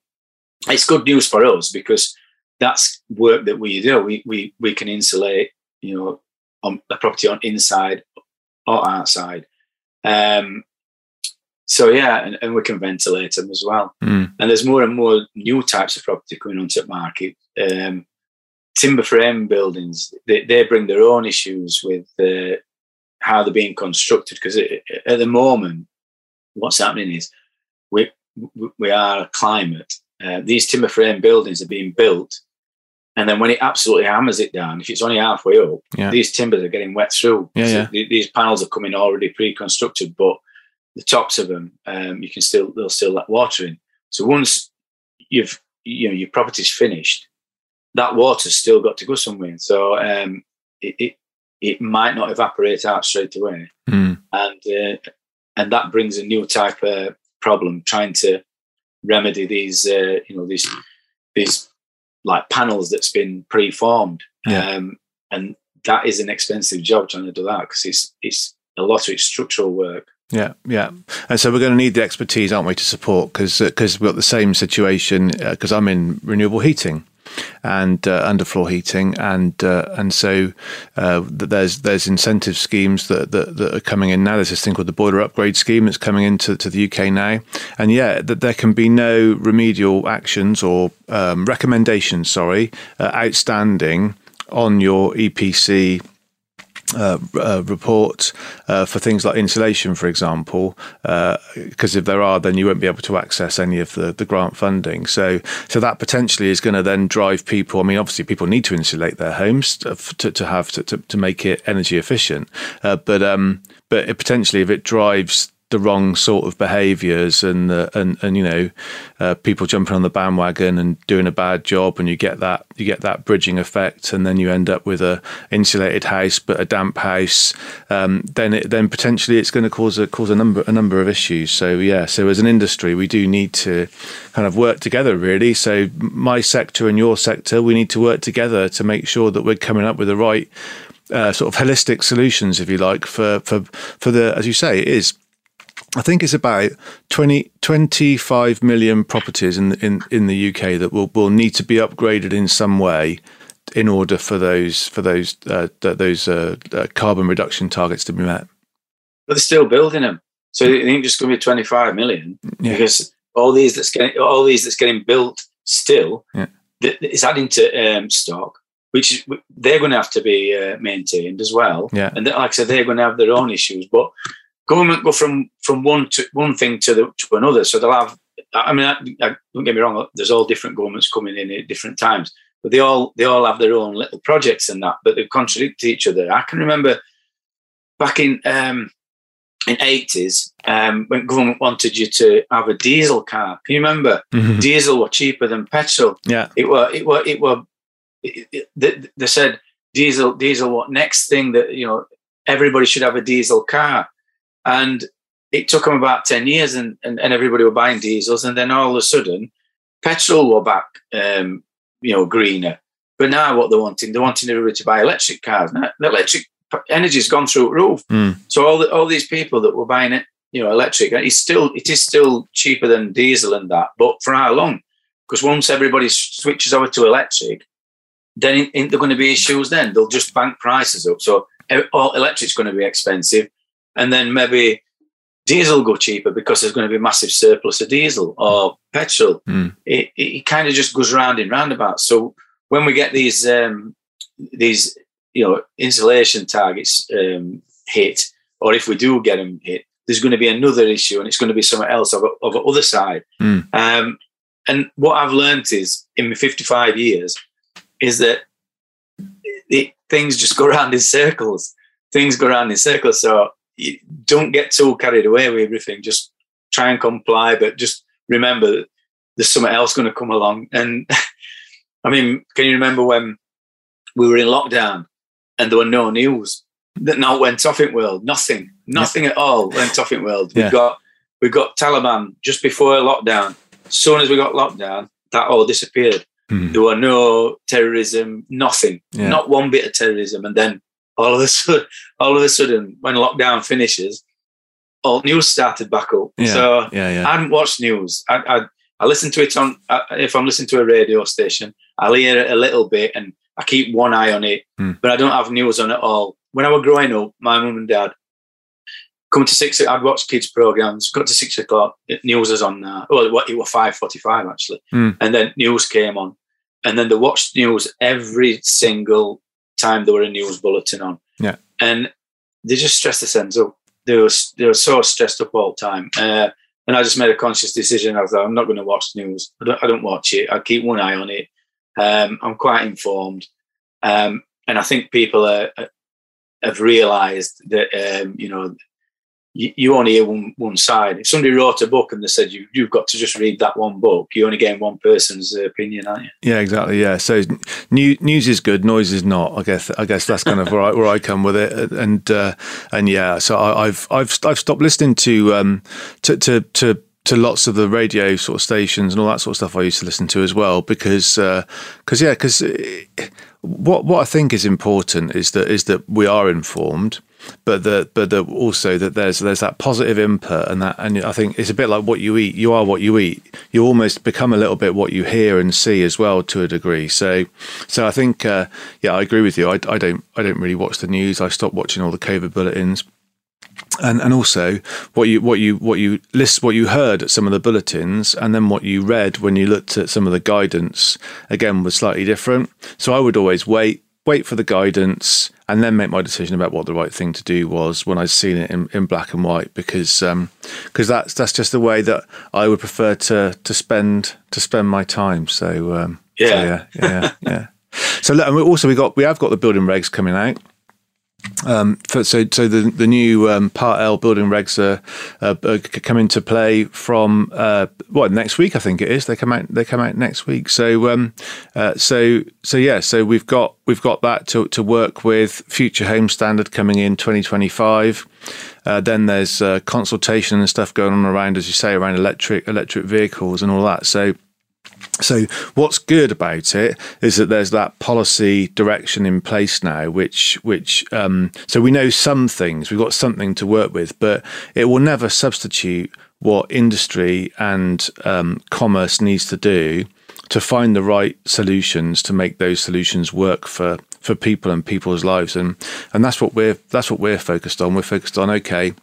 it's good news for us because that's work that we do. We we we can insulate, you know, on the property on inside or outside. Um, so yeah, and, and we can ventilate them as well. Mm. And there's more and more new types of property coming onto the market. Um, timber frame buildings, they, they bring their own issues with uh, how they're being constructed. Because at the moment, what's happening is we we are a climate. Uh, these timber frame buildings are being built, and then when it absolutely hammers it down, if it's only halfway up, yeah. these timbers are getting wet through. Yeah, so yeah. these panels are coming already pre-constructed, but the tops of them, um, you can still they'll still let water in. So once you've you know your property's finished, that water's still got to go somewhere. So um, it, it, it might not evaporate out straight away, mm. and uh, and that brings a new type of problem trying to remedy these uh, you know these these like panels that's been pre-formed, yeah. um, and that is an expensive job trying to do that because it's it's a lot of it's structural work. Yeah, yeah, and so we're going to need the expertise, aren't we, to support? Because because we've got the same situation. Because uh, I'm in renewable heating and uh, underfloor heating, and uh, and so uh, there's there's incentive schemes that, that, that are coming in now. There's this thing called the boiler upgrade scheme that's coming into to the UK now, and yeah, that there can be no remedial actions or um, recommendations, sorry, uh, outstanding on your EPC uh, uh, report uh, for things like insulation, for example, because uh, if there are, then you won't be able to access any of the, the grant funding. So, so that potentially is going to then drive people. I mean, obviously, people need to insulate their homes to, to, have to, to, to, make it energy efficient, uh, but um, but potentially, if it drives the wrong sort of behaviours and and and you know uh, people jumping on the bandwagon and doing a bad job and you get that you get that bridging effect and then you end up with a insulated house but a damp house um, then it, then potentially it's going to cause a cause a number a number of issues. So yeah so as an industry we do need to kind of work together really. So my sector and your sector we need to work together to make sure that we're coming up with the right uh, sort of holistic solutions, if you like, for for for the as you say, it is I think it's about 20, 25 million properties in, in, in the UK that will, will need to be upgraded in some way in order for those for those uh, those uh, uh, carbon reduction targets to be met. But they're still building them, so you think just going to be twenty five million yeah. because all these that's getting all these that's getting built still yeah. it's adding to um, stock, which they're going to have to be uh, maintained as well. Yeah, and like I said, they're going to have their own issues, but government go from from one to one thing to the to another. So they'll have. I mean, I, I, don't get me wrong. There's all different governments coming in at different times, but they all they all have their own little projects and that, but they contradict each other. I can remember back in um, in eighties um, when government wanted you to have a diesel car. Can you remember? Mm-hmm. Diesel were cheaper than petrol. Yeah, it were it were it were. It, it, they, they said diesel diesel. What next thing that you know everybody should have a diesel car, and it took them about 10 years and, and, and, everybody were buying diesels. And then all of a sudden, petrol were back, um, you know, greener. But now what they're wanting, they're wanting everybody to buy electric cars. Now, the electric energy's gone through the roof. Mm. So all the, all these people that were buying it, you know, electric, it's still it is still cheaper than diesel and that. But for how long? Because once everybody switches over to electric, then ain't there going to be issues. Then they'll just bank prices up. So all electric's going to be expensive, and then maybe diesel go cheaper because there's going to be a massive surplus of diesel or petrol. Mm. It, it, kind of just goes round and roundabouts. So when we get these um, these you know insulation targets um, hit, or if we do get them hit, there's going to be another issue, and it's going to be something else of, of the other side. Mm. Um, and what I've learned is in my 55 years is that it, things just go *laughs* around in circles. Things go around in circles. So don't get too carried away with everything. Just try and comply, but just remember that there's something else going to come along. And *laughs* I mean, can you remember when we were in lockdown and there were no news that now went off in world? Nothing, nothing yeah. at all went off in world. We yeah. got we got Taliban just before lockdown. As soon as we got lockdown, that all disappeared. Hmm. There were no terrorism, nothing, yeah. not one bit of terrorism. And then all of a sudden, *laughs* all of a sudden, when lockdown finishes, all news started back up. Yeah, so yeah, yeah. I hadn't watched news. I, I, I listen to it on if I'm listening to a radio station, I'll hear it a little bit and I keep one eye on it, hmm. but I don't have news on it all. When I was growing up, my mum and dad come to six. I'd watch kids programs. Got to six o'clock, news was on there. Well, it was five forty-five actually, hmm. and then news came on, and then they watched news every single time there were a news bulletin on. Yeah. And they just stressed the sense up. They were, they were so stressed up all the time. Uh, and I just made a conscious decision. I thought, I'm not going to watch the news. I don't, I don't watch it. I keep one eye on it. Um, I'm quite informed. Um, and I think people are, have realised that, um, you know, you, you only hear one, one side. If somebody wrote a book and they said you, you've got to just read that one book, you're only get one person's opinion, aren't you? Yeah, exactly. Yeah. So new, news is good, noise is not. I guess. I guess that's kind of where I, where I come with it. And uh, and yeah, so I, have I've I've stopped listening to um to to to to lots of the radio sort of stations and all that sort of stuff I used to listen to as well because because uh, yeah because what what I think is important is that is that we are informed but the but the also that there's there's that positive input and that and I think it's a bit like what you eat. You are what you eat. You almost become a little bit what you hear and see as well to a degree. So so I think uh, yeah, I agree with you. I, I don't I don't really watch the news. I stopped watching all the COVID bulletins and and also what you what you what you list what you heard at some of the bulletins and then what you read when you looked at some of the guidance again was slightly different so i would always wait wait for the guidance and then make my decision about what the right thing to do was when I'd seen it in, in black and white because because um, that's that's just the way that I would prefer to to spend to spend my time. So um, yeah. So yeah, yeah, yeah. *laughs* So also we got we have got the building regs coming out. Um, for, so, so the the new um, Part L building regs are, uh, are come into play from uh, what next week? I think it is. They come out. They come out next week. So, um, uh, so, so yeah. So we've got we've got that to to work with. Future Home Standard coming in 2025. Uh, then there's uh, consultation and stuff going on around, as you say, around electric electric vehicles and all that. So so what's good about it is that there's that policy direction in place now, which which um, so we know some things, we've got something to work with, but it will never substitute what industry and um, commerce needs to do to find the right solutions to make those solutions work for for people and people's lives, and and that's what we're that's what we're focused on. We're focused on okay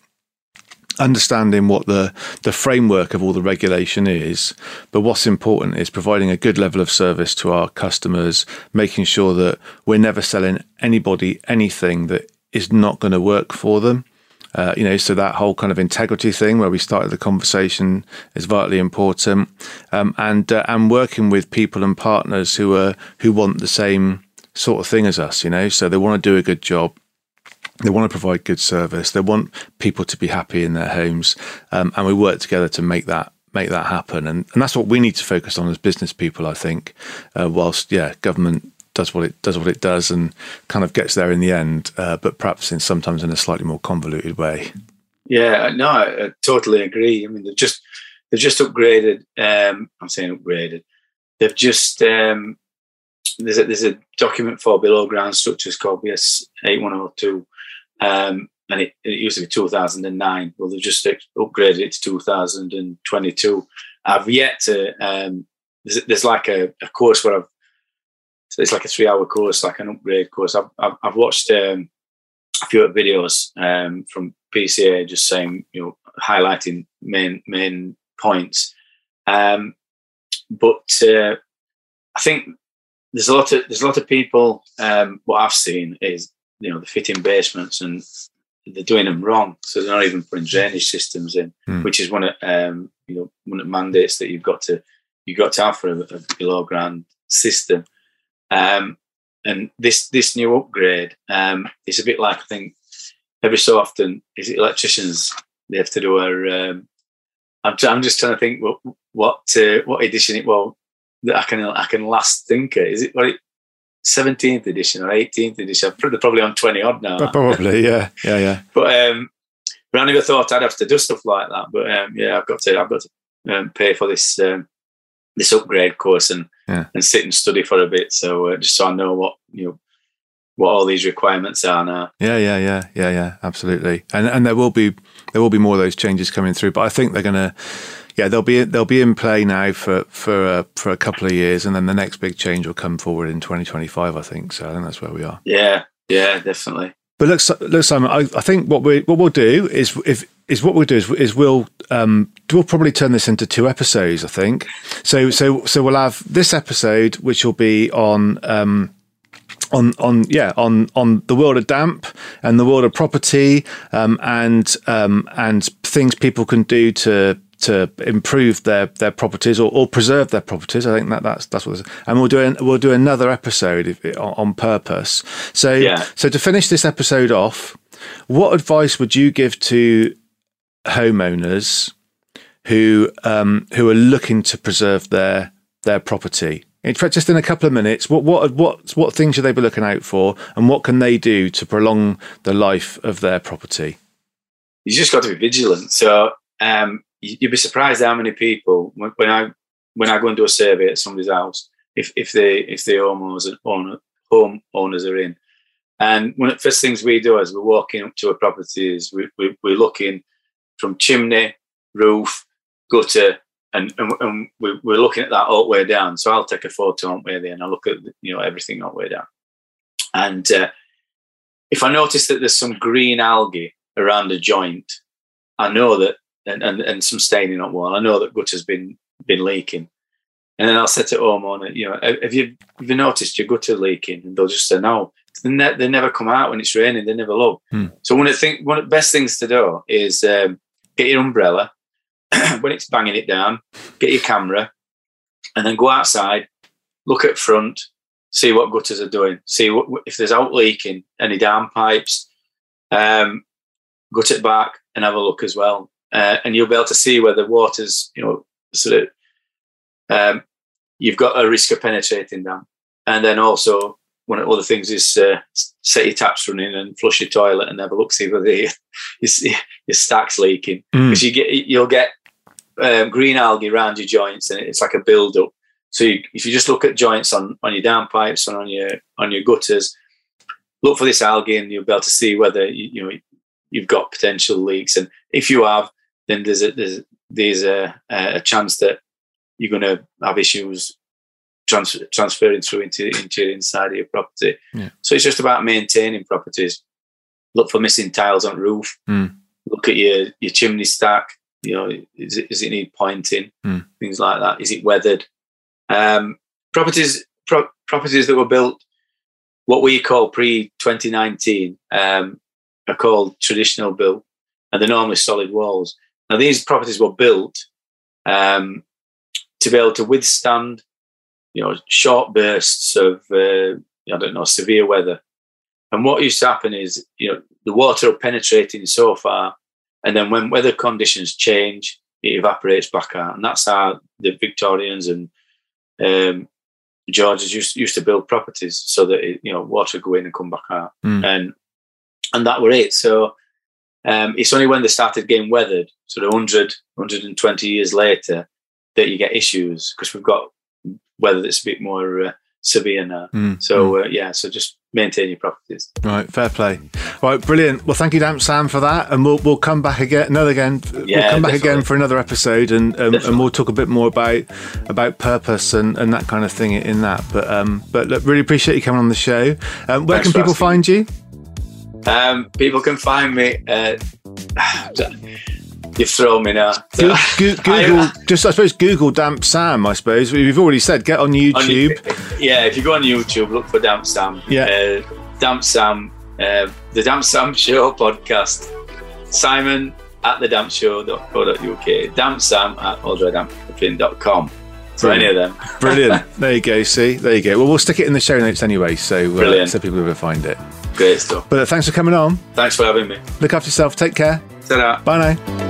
understanding what the the framework of all the regulation is but what's important is providing a good level of service to our customers making sure that we're never selling anybody anything that is not going to work for them. Uh, you know so that whole kind of integrity thing where we started the conversation is vitally important. Um, and uh, and working with people and partners who are who want the same sort of thing as us you know so they want to do a good job They want to provide good service. They want people to be happy in their homes, um, and we work together to make that make that happen. And and that's what we need to focus on as business people. I think, uh, whilst yeah, government does what it does what it does and kind of gets there in the end, uh, but perhaps in sometimes in a slightly more convoluted way. Yeah, no, I, totally agree. I mean, they've just they've just upgraded. Um, I'm saying upgraded. They've just um, there's a, there's a document for below ground structures called BS eight one zero oh two, um, and it, it, used to be 2009. Well, they've just upgraded it to 2022. I've yet to. Um, there's, there's, like a, a, course where I've. It's like a three-hour course, like an upgrade course. I've I've, I've watched um, a few videos um, from PCA just saying, you know, highlighting main main points. Um, but uh, I think there's a lot of there's a lot of people. Um, what I've seen is you know the fitting basements and they're doing them wrong, so they're not even putting drainage systems in, mm. which is one of um, you know one of the mandates that you've got to you've got to have for a, a below ground system. Um, and this this new upgrade um, is a bit like I think every so often is it electricians they have to do a. Um, I'm, I'm just trying to think what what uh, what edition it well that I can I can last think it is it what seventeenth edition or eighteenth edition. They're probably on twenty odd now. Probably, yeah, yeah, yeah. *laughs* but um, but I never thought I'd have to do stuff like that. But um, yeah, I've got to I've got to um, pay for this um, this upgrade course and yeah. and sit and study for a bit. So uh, just so I know what you know what all these requirements are now. Yeah, yeah, yeah, yeah, yeah, absolutely. And and there will be there will be more of those changes coming through, but I think they're going to yeah, they'll be they'll be in play now for for uh, for a couple of years, and then the next big change will come forward in 2025. I think so. I think that's where we are. Yeah, yeah, definitely. But look, look, Simon. I, I think what we what we'll do is if is what we'll do is, is we'll um, we'll probably turn this into two episodes. I think so. So so we'll have this episode, which will be on. Um, on on yeah on on the world of damp and the world of property um, and um, and things people can do to to improve their their properties or, or preserve their properties. I think that that's that's what. And we'll do an, we'll do another episode if, on, on, purpose. So yeah. so to finish this episode off, what advice would you give to homeowners who um, who are looking to preserve their their property? In fact, just in a couple of minutes, what what what what things should they be looking out for, and what can they do to prolong the life of their property? You just got to be vigilant. So um, you'd be surprised how many people when I when I go and do a survey at somebody's house, if if they if the homeowners owner, home owners are in, and one of the first things we do as we're walking up to a property is we, we we're looking from chimney, roof, gutter, and and, and we're, we're looking at that all the way down. So I'll take a photo the way there, and I look at you know everything all the way down, and uh, if I notice that there's some green algae around a joint, I know that and, and, and some staining on wall. I know that gutter's been been leaking. And then I'll set it home on it. You know, have you have you noticed your gutter leaking? And they'll just say no. They, ne- they never come out when it's raining. They never look. Hmm. So one of the think one of the best things to do is um, get your umbrella *clears throat* when it's banging it down. Get your camera, and then go outside, look at front, see what gutters are doing, see what, if there's out leaking, any down pipes. Um, gut it back and have a look as well uh, and you'll be able to see where the water's, you know, sort of, um, you've got a risk of penetrating them. And then also, one of the other things is uh, set your taps running and flush your toilet and have a look see whether your, *laughs* your, your stack's leaking because mm. you get you'll get um, green algae around your joints and it's like a build up. So you, if you just look at joints on on your downpipes and on your on your gutters, look for this algae and you'll be able to see whether you, you know you've got potential leaks. And if you have, then there's a there's, there's a, a chance that you're going to have issues trans- transferring through into into inside of your property. Yeah. So it's just about maintaining properties. Look for missing tiles on roof. Mm. Look at your your chimney stack. You know, is it, does it need pointing? Mm. Things like that. Is it weathered? Um, properties pro- properties that were built what we call pre 2019 um, are called traditional built, and they're normally solid walls. Now, these properties were built um, to be able to withstand, you know, short bursts of, uh, I don't know, severe weather. And what used to happen is, you know, the water will penetrate in so far, and then when weather conditions change, it evaporates back out, and that's how the Victorians and um, Georges used used to build properties so that it, you know water go in and come back out, Mm. and and that were it. So um, it's only when they started getting weathered, sort of 100, 120 years later, that you get issues because we've got weather that's a bit more uh, severe now. Mm, So uh, yeah, so just maintain your properties. Right, fair play. Right, brilliant. Well, thank you, Damp Sam, for that, and we'll we'll come back again, another again. we'll come back definitely. again for another episode, and um, and we'll talk a bit more about about purpose and, and that kind of thing in that. But um, but look, really appreciate you coming on the show. Um, where Thanks can people asking. find you? Um, people can find me. Uh, *sighs* you throw me now. So- Go- *laughs* Go- Google, just I suppose Google Damp Sam. I suppose we've already said get on on YouTube. yeah, if you go on YouTube, look for Damp Sam. Yeah. Uh, Damp Sam, uh, the Damp Sam *laughs* Show podcast. Simon at the dampshow.co.uk. Damp Sam at ultradampfin.com. So any of them. Brilliant. there you go. See, there you go. Well, we'll stick it in the show notes anyway, so uh, so people will find it. Great stuff. But uh, thanks for coming on. Thanks for having me. Look after yourself. Take care. Ta-da. Bye now.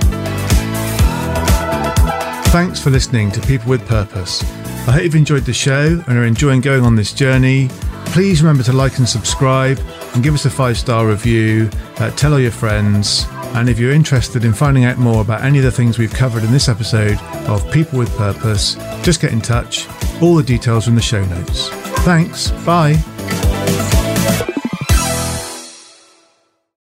Thanks for listening to People with Purpose. I hope you've enjoyed the show and are enjoying going on this journey. Please remember to like and subscribe and give us a five star review. Uh, tell all your friends. And if you're interested in finding out more about any of the things we've covered in this episode of People with Purpose, just get in touch. All the details are in the show notes. Thanks. Bye.